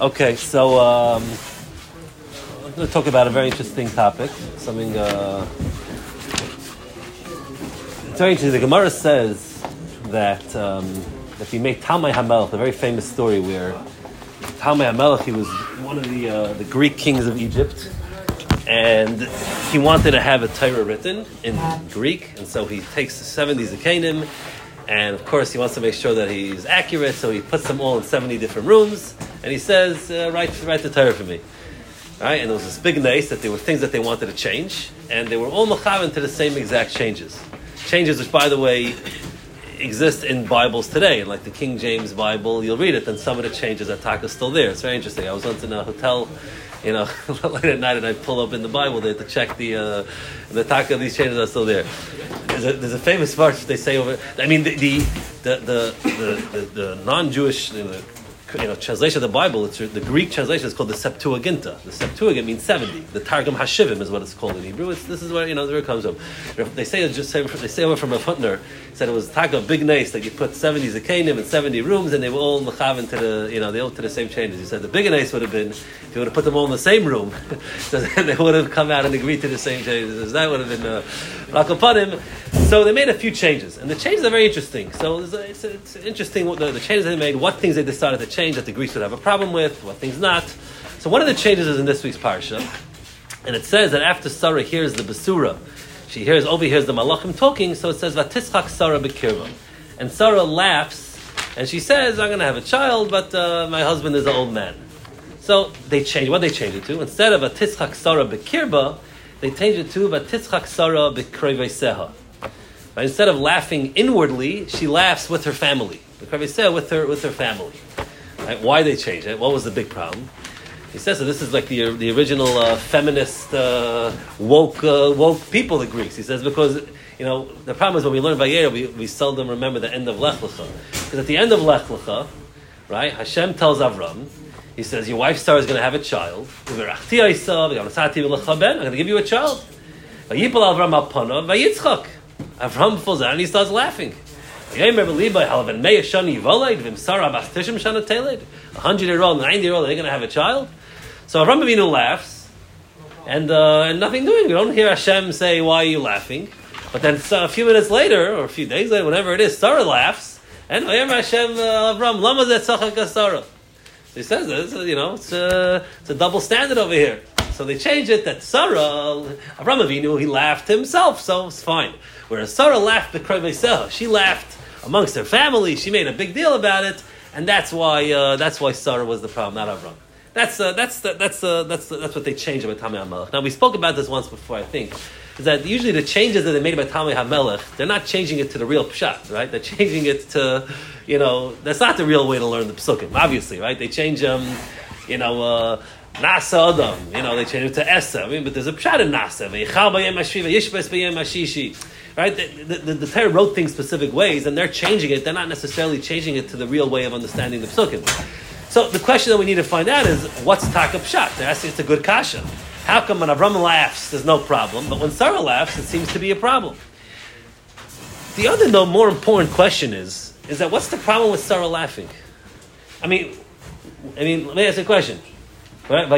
Okay, so um, I'm going to talk about a very interesting topic. Something. Uh, it's very interesting. The Gemara says that um, if you make Talmai Hamelech, a very famous story where Talmai Hamelech, he was one of the uh, the Greek kings of Egypt, and he wanted to have a Torah written in Greek, and so he takes the 70 Zakanim, and of course he wants to make sure that he's accurate, so he puts them all in 70 different rooms, and he says, uh, write, write the Torah for me. Right? And there was this big nice that there were things that they wanted to change, and they were all mechavan to the same exact changes. Changes which, by the way, exist in Bibles today. Like the King James Bible, you'll read it, and some of the changes are taka still there. It's very interesting. I was once in a hotel, you know, late at night, and I pull up in the Bible there to check the uh, the taka. These changes are still there. There's a, there's a famous verse they say over. I mean, the the the the, the, the, the non-Jewish. You know, you know, translation of the Bible, it's the Greek translation is called the Septuaginta. The Septuagint means seventy. The Targum Hashivim is what it's called in Hebrew. It's, this is where you know where it comes from. They say it just they say over from a Futner said it was taka big nice that you put seventy zakanim and seventy rooms and they were all mechavan to the you know they all to the same changes. He said the big nice would have been if you would have put them all in the same room, so they would have come out and agreed to the same changes. That would have been uh. So they made a few changes, and the changes are very interesting. So it's, it's, it's interesting what the, the changes they made, what things they decided to change that the Greeks would have a problem with, what things not. So one of the changes is in this week's parsha, and it says that after Sarah hears the basura, she hears overhears the malachim talking. So it says vatischak Sarah bekirva, and Sarah laughs, and she says, "I'm going to have a child, but uh, my husband is an old man." So they change what they change it to. Instead of a vatischak Sarah bekirba, they change it to vatischak Sarah? Instead of laughing inwardly, she laughs with her family. With her with her family. Right? Why they changed it? What was the big problem? He says that this is like the, the original uh, feminist uh, woke uh, woke people, the Greeks. He says because you know the problem is when we learn Vayera, we, we seldom remember the end of Lech Lecha. Because at the end of Lech Lecha, right, Hashem tells Avram, he says your wife Sarah is going to have a child. I'm going to give you a child. Avram falls out and he starts laughing. A hundred year old, ninety year old, they're going to have a child. So Avram Avinu laughs, and uh, and nothing doing. We don't hear Hashem say, "Why are you laughing?" But then a few minutes later, or a few days later, whenever it is, Sarah laughs, and Hashem uh, Avram Lama Sarah. So he says, this, you know, it's a, it's a double standard over here. So they change it that Sarah, Avram Avinu, he laughed himself, so it's fine. Whereas Sarah laughed the she laughed amongst her family. She made a big deal about it, and that's why uh, that's why Sarah was the problem, not Avram. That's uh, that's the, that's uh, that's the, that's what they changed about Talmai Hamelech. Now we spoke about this once before, I think. Is that usually the changes that they made about Talmai Hamelech, they're not changing it to the real pshat, right? They're changing it to, you know, that's not the real way to learn the psukim, obviously, right? They change them, um, you know. Uh, Nasa Adam, you know, they change it to Esa. I mean, but there's a pshat in Nasa. Right? The, the, the, the Torah wrote things specific ways, and they're changing it. They're not necessarily changing it to the real way of understanding the psukim. So the question that we need to find out is, what's taka pshat? They're asking, it's a good kasha. How come when Avram laughs, there's no problem, but when Sarah laughs, it seems to be a problem? The other, though, more important question is, is that what's the problem with Sarah laughing? I mean, I mean, let me ask you a question. Right?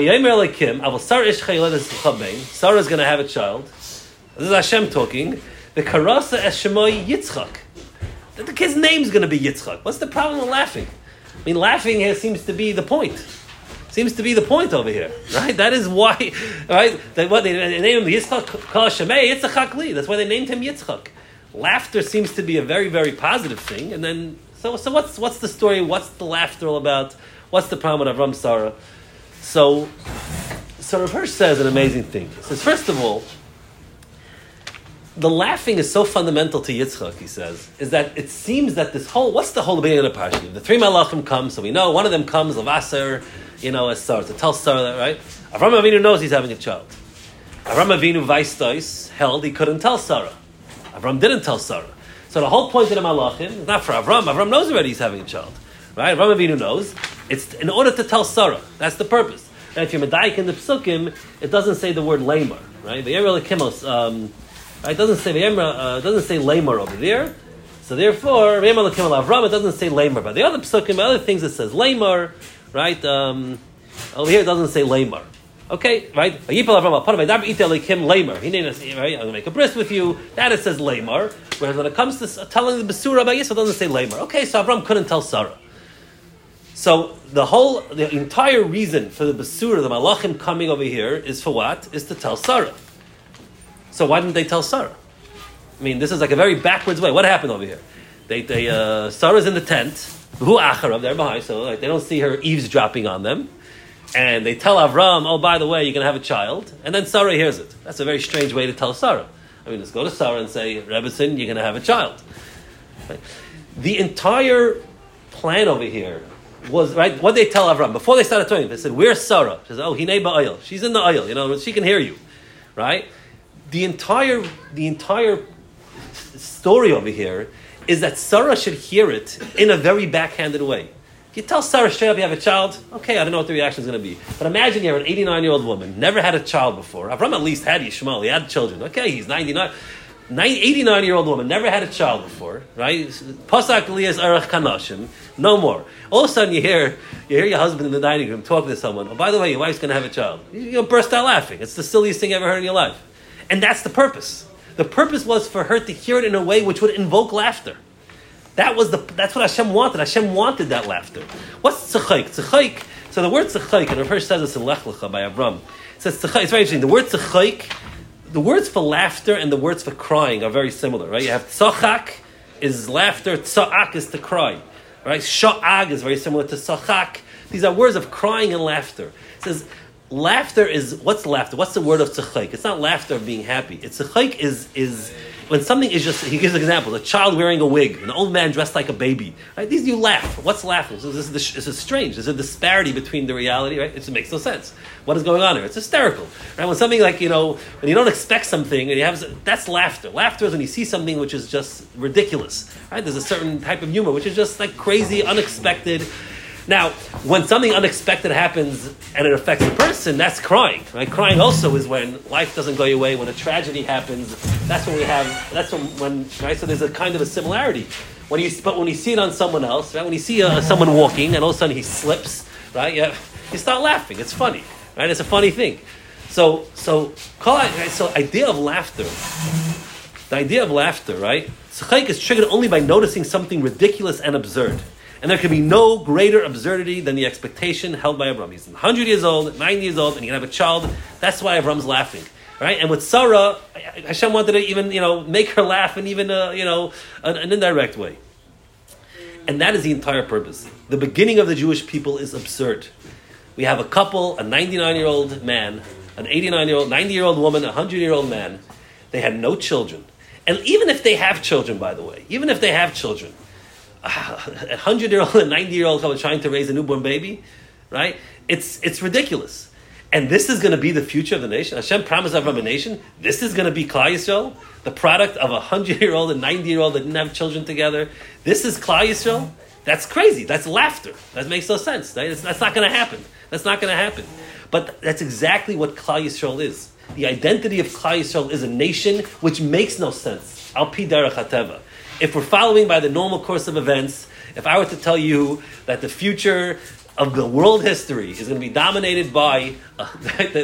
Sarah is going to have a child. This is Hashem talking. The karasa es shemoy Yitzchak. The kid's name's going to be Yitzchak. What's the problem with laughing? I mean, laughing here seems to be the point. Seems to be the point over here, right? That is why, right? That what they, they named him Yitzchak Kol Shemei Yitzchak Li. That's why they named him Yitzchak. Laughter seems to be a very, very positive thing. And then, so, so what's what's the story? What's the laughter all about? What's the problem with Avram Sarah? So, so Rav Hirsch says an amazing thing. He says, first of all, the laughing is so fundamental to Yitzchak, he says, is that it seems that this whole, what's the whole beginning of the parsha? The three malachim come, so we know one of them comes, Lavaser, you know, as Sarah, to tell Sarah that, right? Avram Avinu knows he's having a child. Avram Avinu Vaistois held he couldn't tell Sarah. Avram didn't tell Sarah. So the whole point of the malachim is not for Avram. Avram knows already he's having a child. Right? Avram Avinu knows. It's in order to tell Sarah. That's the purpose. And if you're Medaik in the Psukim, it doesn't say the word lamer. Right? The Yerel Kimos, um, it doesn't say uh, doesn't say lamer over there. So therefore, Avram, it doesn't say lamer. But the other psukim, other things, it says lamer, right? Um, Over here it doesn't say lamar. Okay, right? Vayipal Avram Vaydaber Ita Elikim lamar. He named us, right? I'm going to make a bris with you. That it says lamar. Whereas when it comes to telling the Basura about Yisrael, it doesn't say lamar. Okay, so Avram couldn't tell Sarah. So the whole, the entire reason for the Basura, the Malachim coming over here, is for what? Is to tell Sarah. So why didn't they tell Sarah? I mean, this is like a very backwards way. What happened over here? They, they, uh, Sarah's in the tent. Who acharav? They're behind, so like, they don't see her eavesdropping on them. And they tell Avram, "Oh, by the way, you're to have a child." And then Sarah hears it. That's a very strange way to tell Sarah. I mean, let's go to Sarah and say, "Rebbetzin, you're going to have a child." Right? The entire plan over here was right. What they tell Avram before they started talking, they said, "Where's Sarah?" She says, "Oh, hinei ba'oil. She's in the oil. You know, she can hear you." Right? The entire the entire story over here is that Sarah should hear it in a very backhanded way. If you tell Sarah straight up you have a child, okay, I don't know what the reaction is going to be. But imagine you're an 89 year old woman, never had a child before. Avram at least had Yishmael, he had children. Okay, he's 99. 89 year old woman, never had a child before, right? Pasak Elias Arach Kanashim, no more. All of a sudden you hear, you hear your husband in the dining room talking to someone, oh, by the way, your wife's going to have a child. You burst out laughing. It's the silliest thing you ever heard in your life. And that's the purpose. The purpose was for her to hear it in a way which would invoke laughter. That was the, that's what Hashem wanted. Hashem wanted that laughter. What's tzechaik? Tzechaik, so the word tzechaik, and the first says this in Lech Lecha by Avram. It says tzechaik, it's very interesting. The word tzechaik, the words for laughter and the words for crying are very similar, right? You have tzachak is laughter, tza'ak is to cry, right? Sha'ag is very similar to tzachak. These are words of crying and laughter. It says, laughter is, what's laughter? What's the word of tzechaik? It's not laughter of being happy. It's tzechaik is, is, when something is just, he gives an example, a child wearing a wig, an old man dressed like a baby. Right? These you laugh. What's laughing? So this, is, this is strange. There's a disparity between the reality, right? It makes no sense. What is going on here? It's hysterical. Right? When something like, you know, when you don't expect something and you have, that's laughter. Laughter is when you see something which is just ridiculous. Right? There's a certain type of humor which is just like crazy, unexpected. Now, when something unexpected happens and it affects the person, that's crying. Right? Crying also is when life doesn't go your way, when a tragedy happens. That's when we have. That's when, when right. So there's a kind of a similarity. When you but when you see it on someone else, right? When you see uh, someone walking and all of a sudden he slips, right? Yeah, you start laughing. It's funny, right? It's a funny thing. So so so idea of laughter. The idea of laughter, right? Tzachik is triggered only by noticing something ridiculous and absurd. And there can be no greater absurdity than the expectation held by Avram. He's 100 years old, 90 years old, and he can have a child. That's why Avram's laughing. Right? And with Sarah, Hashem wanted to even, you know, make her laugh in even, a, you know, an, an indirect way. And that is the entire purpose. The beginning of the Jewish people is absurd. We have a couple, a 99 year old man, an 89 year old, 90 year old woman, a 100 year old man. They had no children. And even if they have children, by the way, even if they have children, a hundred year old and ninety year old trying to raise a newborn baby, right? It's it's ridiculous. And this is going to be the future of the nation. Hashem promised Avram a nation. This is going to be Klal Yisrael, the product of a hundred-year-old and ninety-year-old that didn't have children together. This is Klal Yisrael. That's crazy. That's laughter. That makes no sense. That's, that's not going to happen. That's not going to happen. But that's exactly what Klal Yisrael is. The identity of Klal Yisrael is a nation which makes no sense. Al pi derech if we're following by the normal course of events, if I were to tell you that the future of the world history is going to be dominated by uh,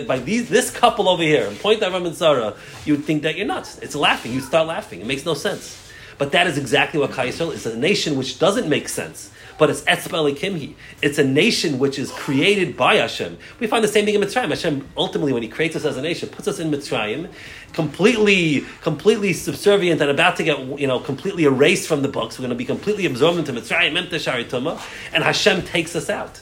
by these this couple over here, point Avram and Sarah, you would think that you're nuts. It's laughing. You start laughing. It makes no sense. But that is exactly what Klal Yisrael is. A nation which doesn't make sense but it's Etzba Kimhi. It's a nation which is created by Hashem. We find the same thing in Mitzrayim. Hashem ultimately, when He creates us as a nation, puts us in Mitzrayim, completely, completely subservient and about to get, you know, completely erased from the books. We're going to be completely absorbed into Mitzrayim, and Hashem takes us out.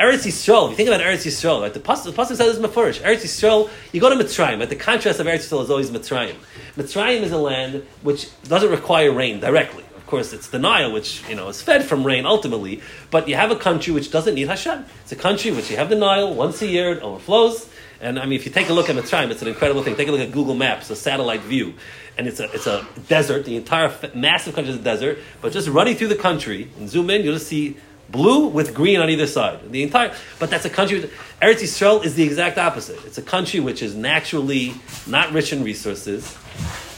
Eretz Yisrael, you think about Eretz Yisrael, right, the Pasuk, says this Mefurish. Eretz Yisrael, you go to Mitzrayim, right, the contrast of Eretz Yisrael is always Mitzrayim. Mitzrayim is a land which doesn't require rain directly Of course, it's the Nile, which you know is fed from rain ultimately. But you have a country which doesn't need Hashem. It's a country which you have the Nile once a year, it overflows. And I mean, if you take a look at Mitzrayim, it's an incredible thing. Take a look at Google Maps, a satellite view, and it's a it's a desert. The entire massive country is a desert. But just running through the country and zoom in, you'll just see blue with green on either side. The entire, but that's a country. Eretz Yisrael is the exact opposite. It's a country which is naturally not rich in resources,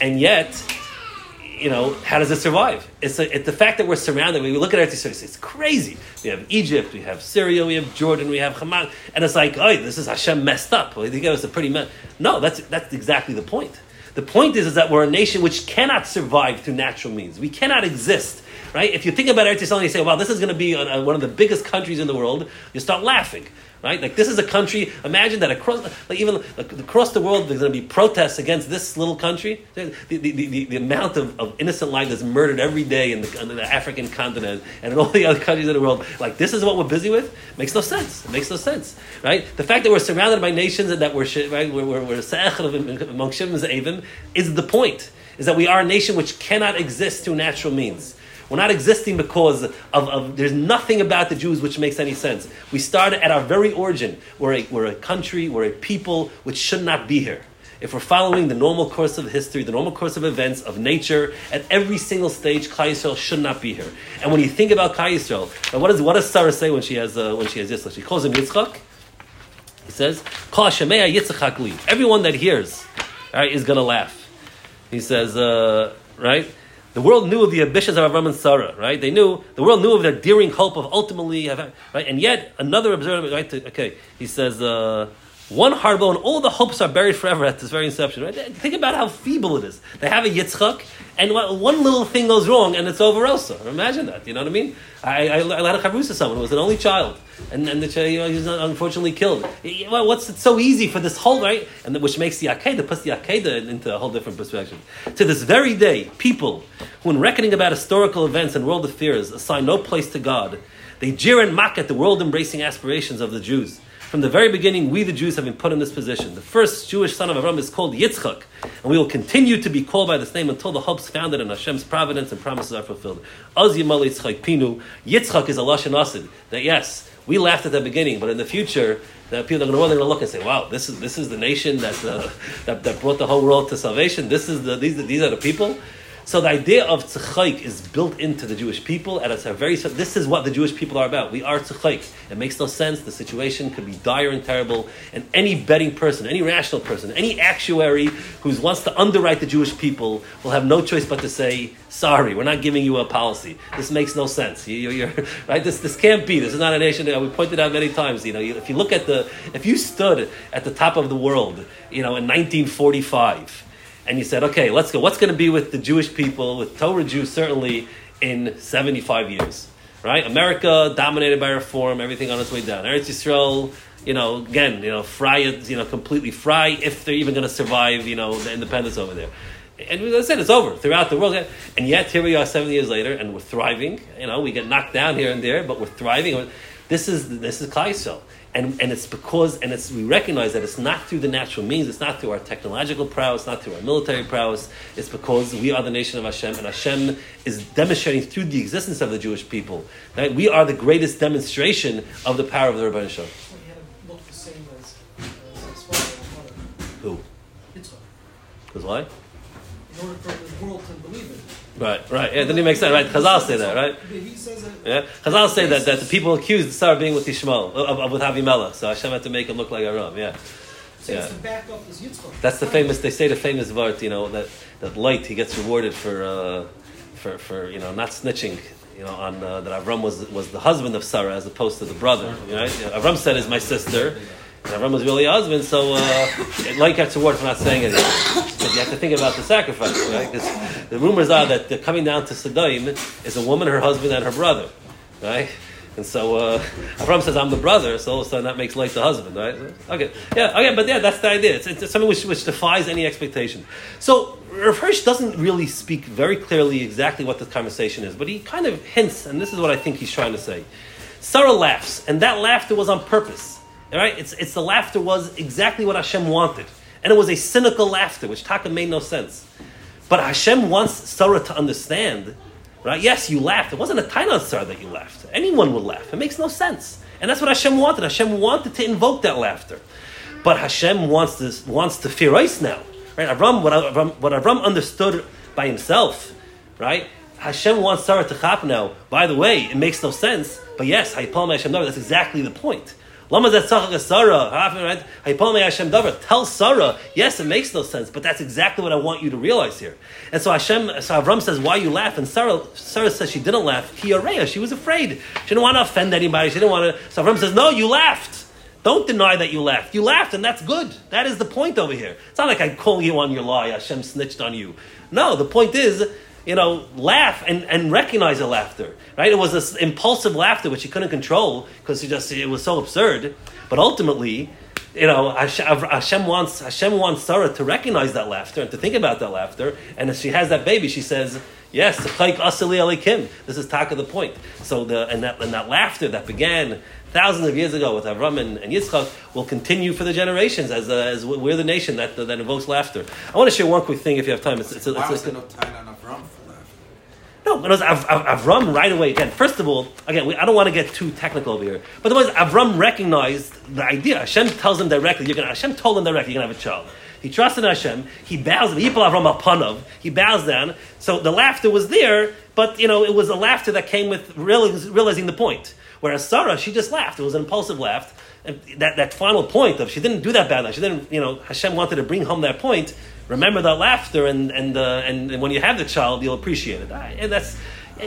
and yet you know, how does it survive? It's, a, it's the fact that we're surrounded. When we look at Eretz Yisrael, it's crazy. We have Egypt, we have Syria, we have Jordan, we have Hamas, and it's like, oh, this is Hashem messed up. Well, they give us a pretty mess. No, that's that's exactly the point. The point is, is that we're a nation which cannot survive through natural means. We cannot exist right? If you think about Eretz Yisrael and you say, "Wow, this is going to be uh, uh, one of the biggest countries in the world," you start laughing right? Like this is a country. Imagine that across, like even across the world, there's going to be protests against this little country. The, the, the, the amount of, of, innocent life that's murdered every day in the, in the, African continent and in all the other countries in the world. Like this is what we're busy with. Makes no sense. It makes no sense, right? The fact that we're surrounded by nations and that we're right, we're we're, among Shivim is the point. Is that we are a nation which cannot exist through natural means. We're not existing because of, of, there's nothing about the Jews which makes any sense. We started at our very origin. We're a, we're a country, we're a people which should not be here. If we're following the normal course of history, the normal course of events, of nature, at every single stage, Klal Yisrael should not be here. And when you think about Klal Yisrael, what does, what does Sarah say when she has, uh, when she has Yitzchak? She calls him Yitzchak. He says, Kol Yitzchak Everyone that hears right, is going to laugh. He says, uh, right? The world knew of the ambitions of Avram and Sarah, right? They knew the world knew of their daring hope of ultimately, right? And yet another observer, right? Okay, he says. Uh, one hard blow, and all the hopes are buried forever at this very inception. Right? Think about how feeble it is. They have a Yitzchak, and one little thing goes wrong, and it's over also. Imagine that. You know what I mean? I, I, I had a chavrusa someone who was an only child, and, and the, you know, he was unfortunately killed. What's it so easy for this whole right, and which makes the Akedah puts the Akedah into a whole different perspective. To this very day, people who, in reckoning about historical events and world affairs, assign no place to God, they jeer and mock at the world-embracing aspirations of the Jews. From the very beginning, we the Jews have been put in this position. The first Jewish son of Avram is called Yitzchak, and we will continue to be called by this name until the hopes founded in Hashem's providence and promises are fulfilled. Az Yimal Yitzchak Pinu. Yitzchak is a lashon asid. That yes, we laughed at the beginning, but in the future, the people are going to look and say, "Wow, this is this is the nation that, uh, that that brought the whole world to salvation. This is the these these are the people." So the idea of tzchaik is built into the Jewish people, and it's a very. This is what the Jewish people are about. We are tzchaik. It makes no sense. The situation could be dire and terrible, and any betting person, any rational person, any actuary who wants to underwrite the Jewish people will have no choice but to say, "Sorry, we're not giving you a policy. This makes no sense. You, are right. This this can't be. This is not a nation." We pointed out many times. You know, if you look at the, if you stood at the top of the world, you know, in 1945 and you said, okay, let's go. What's going to be with the Jewish people, with Torah Jews, certainly in 75 years, right? America dominated by reform, everything on its way down. Eretz Yisrael, you know, again, you know, fry it, you know, completely fry if they're even going to survive, you know, the independence over there. And as I said, it's over throughout the world. And yet, here we are 70 years later, and we're thriving. You know, we get knocked down here and there, but we're thriving. This is, this is Yisrael and, and it's because and it's we recognize that it's not through the natural means, it's not through our technological prowess, not through our military prowess. It's because we are the nation of Hashem, and Hashem is demonstrating through the existence of the Jewish people that we are the greatest demonstration of the power of the Ribono Shel Olam. Who? Because why? In order for the world to believe it. Right, right. Yeah, then he makes sense. Right, Chazal say that, right? Yeah, Chazal say that that the people accused Sarah being with Ishmael, of, of, with Avimela. So Hashem had to make him look like Aram. Yeah. Yeah. That's the famous. They say the famous word. You know that that Lot he gets rewarded for uh, for for you know not snitching. You know on uh, that Avram was was the husband of Sarah as opposed to the brother. Right? Avram said is my sister. And Avram was really a husband, so uh, Lot gets rewarded for not saying it. But you have to think about the sacrifice, right? Because the rumors are that the coming down to Sodom is a woman, her husband, and her brother, right? And so uh, Avram says, "I'm the brother," so all of a sudden that makes Lot the husband, right? Okay, yeah, okay, but yeah, that's the idea. It's, it's something which, which defies any expectation. So Rav Hirsch doesn't really speak very clearly exactly what this conversation is, but he kind of hints, and this is what I think he's trying to say. Sarah laughs, and that laughter was on purpose. Right, it's, it's the laughter was exactly what Hashem wanted, and it was a cynical laughter, which Taka made no sense. But Hashem wants Sarah to understand, right? Yes, you laughed. It wasn't a Tainah Sarah that you laughed. Anyone would laugh. It makes no sense. And that's what Hashem wanted. Hashem wanted to invoke that laughter. But Hashem wants to, wants to fear ice now. Right? Avram, what, Avram, what Avram understood by himself, right? Hashem wants Sarah to chap now. By the way, it makes no sense. But yes, Haypal Hashem that's exactly the point. Hashem. Tell Sarah, yes, it makes no sense, but that's exactly what I want you to realize here. And so Hashem, so Avram says, why you laugh? And Sarah, Sarah says she didn't laugh. Kiyareya, she was afraid. She didn't want to offend anybody. She didn't want to. So Avram says, no, you laughed. Don't deny that you laughed. You laughed, and that's good. That is the point over here. It's not like I'm calling you on your lie. Hashem snitched on you. No, the point is, you know, laugh and, and recognize the laughter. Right? It was this impulsive laughter which he couldn't control because he just it was so absurd. But ultimately, you know, Hashem wants Hashem wants Sarah to recognize that laughter and to think about that laughter. And as she has that baby, she says, "Yes, this is taka the point." So the and that and that laughter that began thousands of years ago with Avram and, and Yitzchak will continue for the generations as, uh, as we're the nation that, that invokes laughter. I want to share one quick thing if you have time. It's, it's, it's, was it's, there no time on Avram for laughter? No, it was Av- Av- Avram right away. Again, first of all, again, we, I don't want to get too technical over here, but the was Avram recognized the idea. Hashem tells him directly, "You're gonna." Hashem told him directly, "You're gonna have a child." He trusted in Hashem. He bows. Yipol Avram Apanov. He bows down. So the laughter was there, but you know it was a laughter that came with realizing the point. Whereas Sarah, she just laughed. It was an impulsive laugh. And that, that final point of she didn't do that badly. She didn't, you know, Hashem wanted to bring home that point. Remember that laughter, and and uh, and, and when you have the child, you'll appreciate it. I- And that's.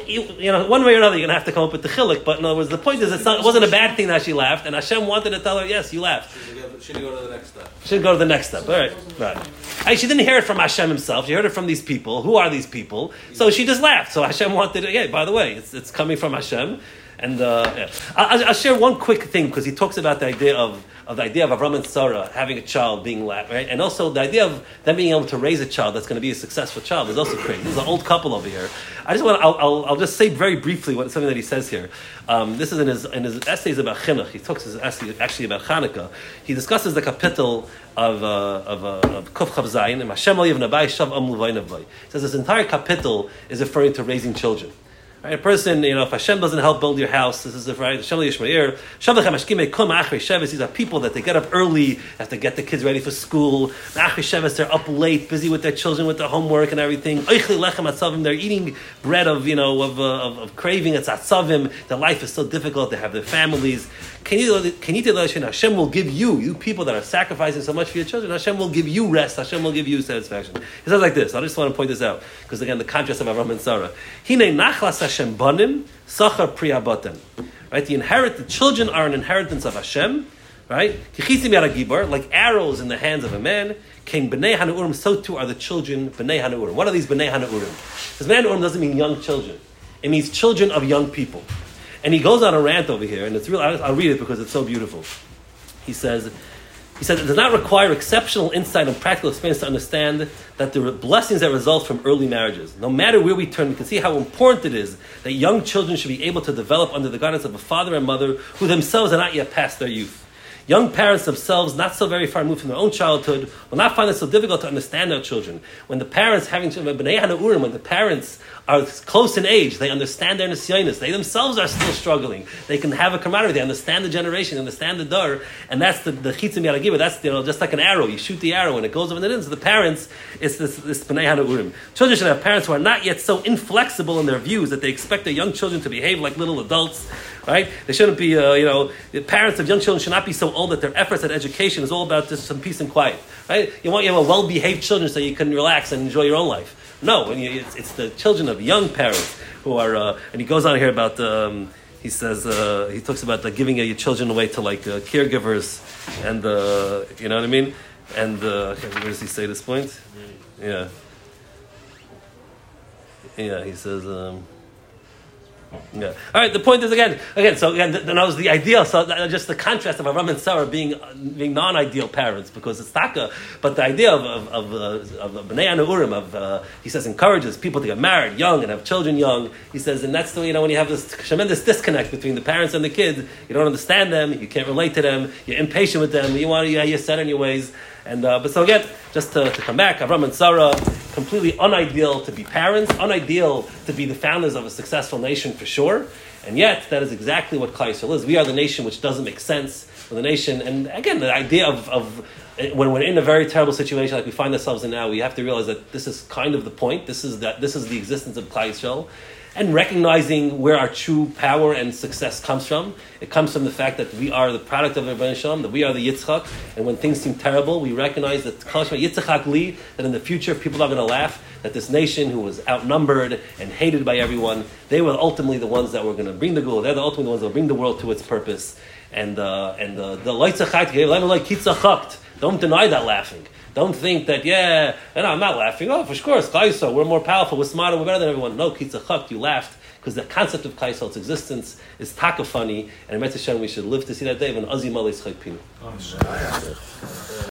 You, you know, one way or another, you're gonna have to come up with the chilik. But in other words, the point is, it's not, it wasn't a bad thing that she laughed, and Hashem wanted to tell her, "Yes, you laughed." She should go to the next step? She should go to the next step. All right, right. Hey, she didn't hear it from Hashem himself. She heard it from these people. Who are these people? So she just laughed. So Hashem wanted it. Yeah, by the way, it's, it's coming from Hashem. And uh, yeah. I, I'll share one quick thing because he talks about the idea of, of the idea of Avram and Sarah having a child being laughed, right? And also the idea of them being able to raise a child that's going to be a successful child is also crazy. There's an old couple over here. I just want I'll, I'll, I'll just say very briefly what something that he says here. Um, this is in his, in his essays about Chinuch. He talks his essay actually about Hanukkah. He discusses the capital of, uh, of, uh, of Kuf Chav Zayin, and Hashem Shav. He says this entire capital is referring to raising children. Right? A person, you know, if Hashem doesn't help build your house, this is the right. Hashem Yishmair. Shavachem Hashkime Kum Achri Sheves. These are people that they get up early, have to get the kids ready for school. Achri Sheves, they're up late, busy with their children, with their homework and everything. Oichli Lechem Atzavim. They're eating bread of, you know, of, uh, of, of craving. It's Atzavim. Their life is so difficult. They have their families. Can you, tell Hashem, will give you, you people that are sacrificing so much for your children, Hashem will give you rest. Hashem will give you satisfaction. It says like this. I just want to point this out because again, the contrast of Avram and Sarah. Hine nachlas Hashem banim sachar priyabatim. Right, the inherit the children are an inheritance of Hashem. Right, like arrows in the hands of a man. King bnei hanurim, so too are the children bnei hanurim. What are these bnei hanurim? Because bnei hanurim doesn't mean young children. It means children of young people. And he goes on a rant over here, and it's real. I'll read it because it's so beautiful. He says, he said, it does not require exceptional insight and practical experience to understand that the blessings that result from early marriages. No matter where we turn, we can see how important it is that young children should be able to develop under the guidance of a father and mother who themselves are not yet past their youth. Young parents themselves, not so very far removed from their own childhood, will not find it so difficult to understand their children. When the parents having children, when the parents are close in age, they understand their nisyonis. They themselves are still struggling. They can have a camaraderie. They understand the generation, understand the dar, and that's the the chitzim yaragiva. That's you know just like an arrow. You shoot the arrow and it goes over the end. So the parents, it's this this b'nei. Children should have parents who are not yet so inflexible in their views that they expect their young children to behave like little adults. Right? They shouldn't be, uh, you know, the parents of young children should not be so old that their efforts at education is all about just some peace and quiet. Right? You want you have a well-behaved children so you can relax and enjoy your own life. No, it's, it's the children of young parents who are, uh, and he goes on here about, um, he says, uh, he talks about like, giving your children away to like uh, caregivers and, uh, you know what I mean? And, uh, where does he say this point? Yeah. Yeah, he says, um, yeah. All right. The point is again, again. So again, th- that was the ideal. So just the contrast of Avram and Sarah being uh, being non-ideal parents because it's taka. But the idea of of of, uh, of bnei anurim of uh, he says encourages people to get married young and have children young. He says, and that's the you know when you have this tremendous disconnect between the parents and the kids. You don't understand them. You can't relate to them. You're impatient with them. You want to, you're set in your ways. And uh, but so again, just to, to come back, Avram and Sarah, completely unideal to be parents, unideal to be the founders of a successful nation for sure. And yet, that is exactly what Klal Yisrael is. We are the nation which doesn't make sense. We're the nation, and again, the idea of, of when we're in a very terrible situation like we find ourselves in now, we have to realize that this is kind of the point. This is that this is the existence of Klal Yisrael. And recognizing where our true power and success comes from. It comes from the fact that we are the product of Ribono Shel Olam, that we are the Yitzchak, and when things seem terrible, we recognize that Yitzchak Li, that in the future people are going to laugh, that this nation who was outnumbered and hated by everyone, they were ultimately the ones that were going to bring the Geulah. They're the ultimate ones that will bring the world to its purpose. And, uh, and uh, the Leitzachak, don't deny that laughing. Don't think that, yeah, and I'm not laughing. Oh, of course, Kaiso, we're more powerful, we're smarter, we're better than everyone. No, Kitzachak, you laughed because the concept of Kaisel, its existence, is taka funny, and in Hashem we should live to see that day when Azim Alis Chaypinu. Oh,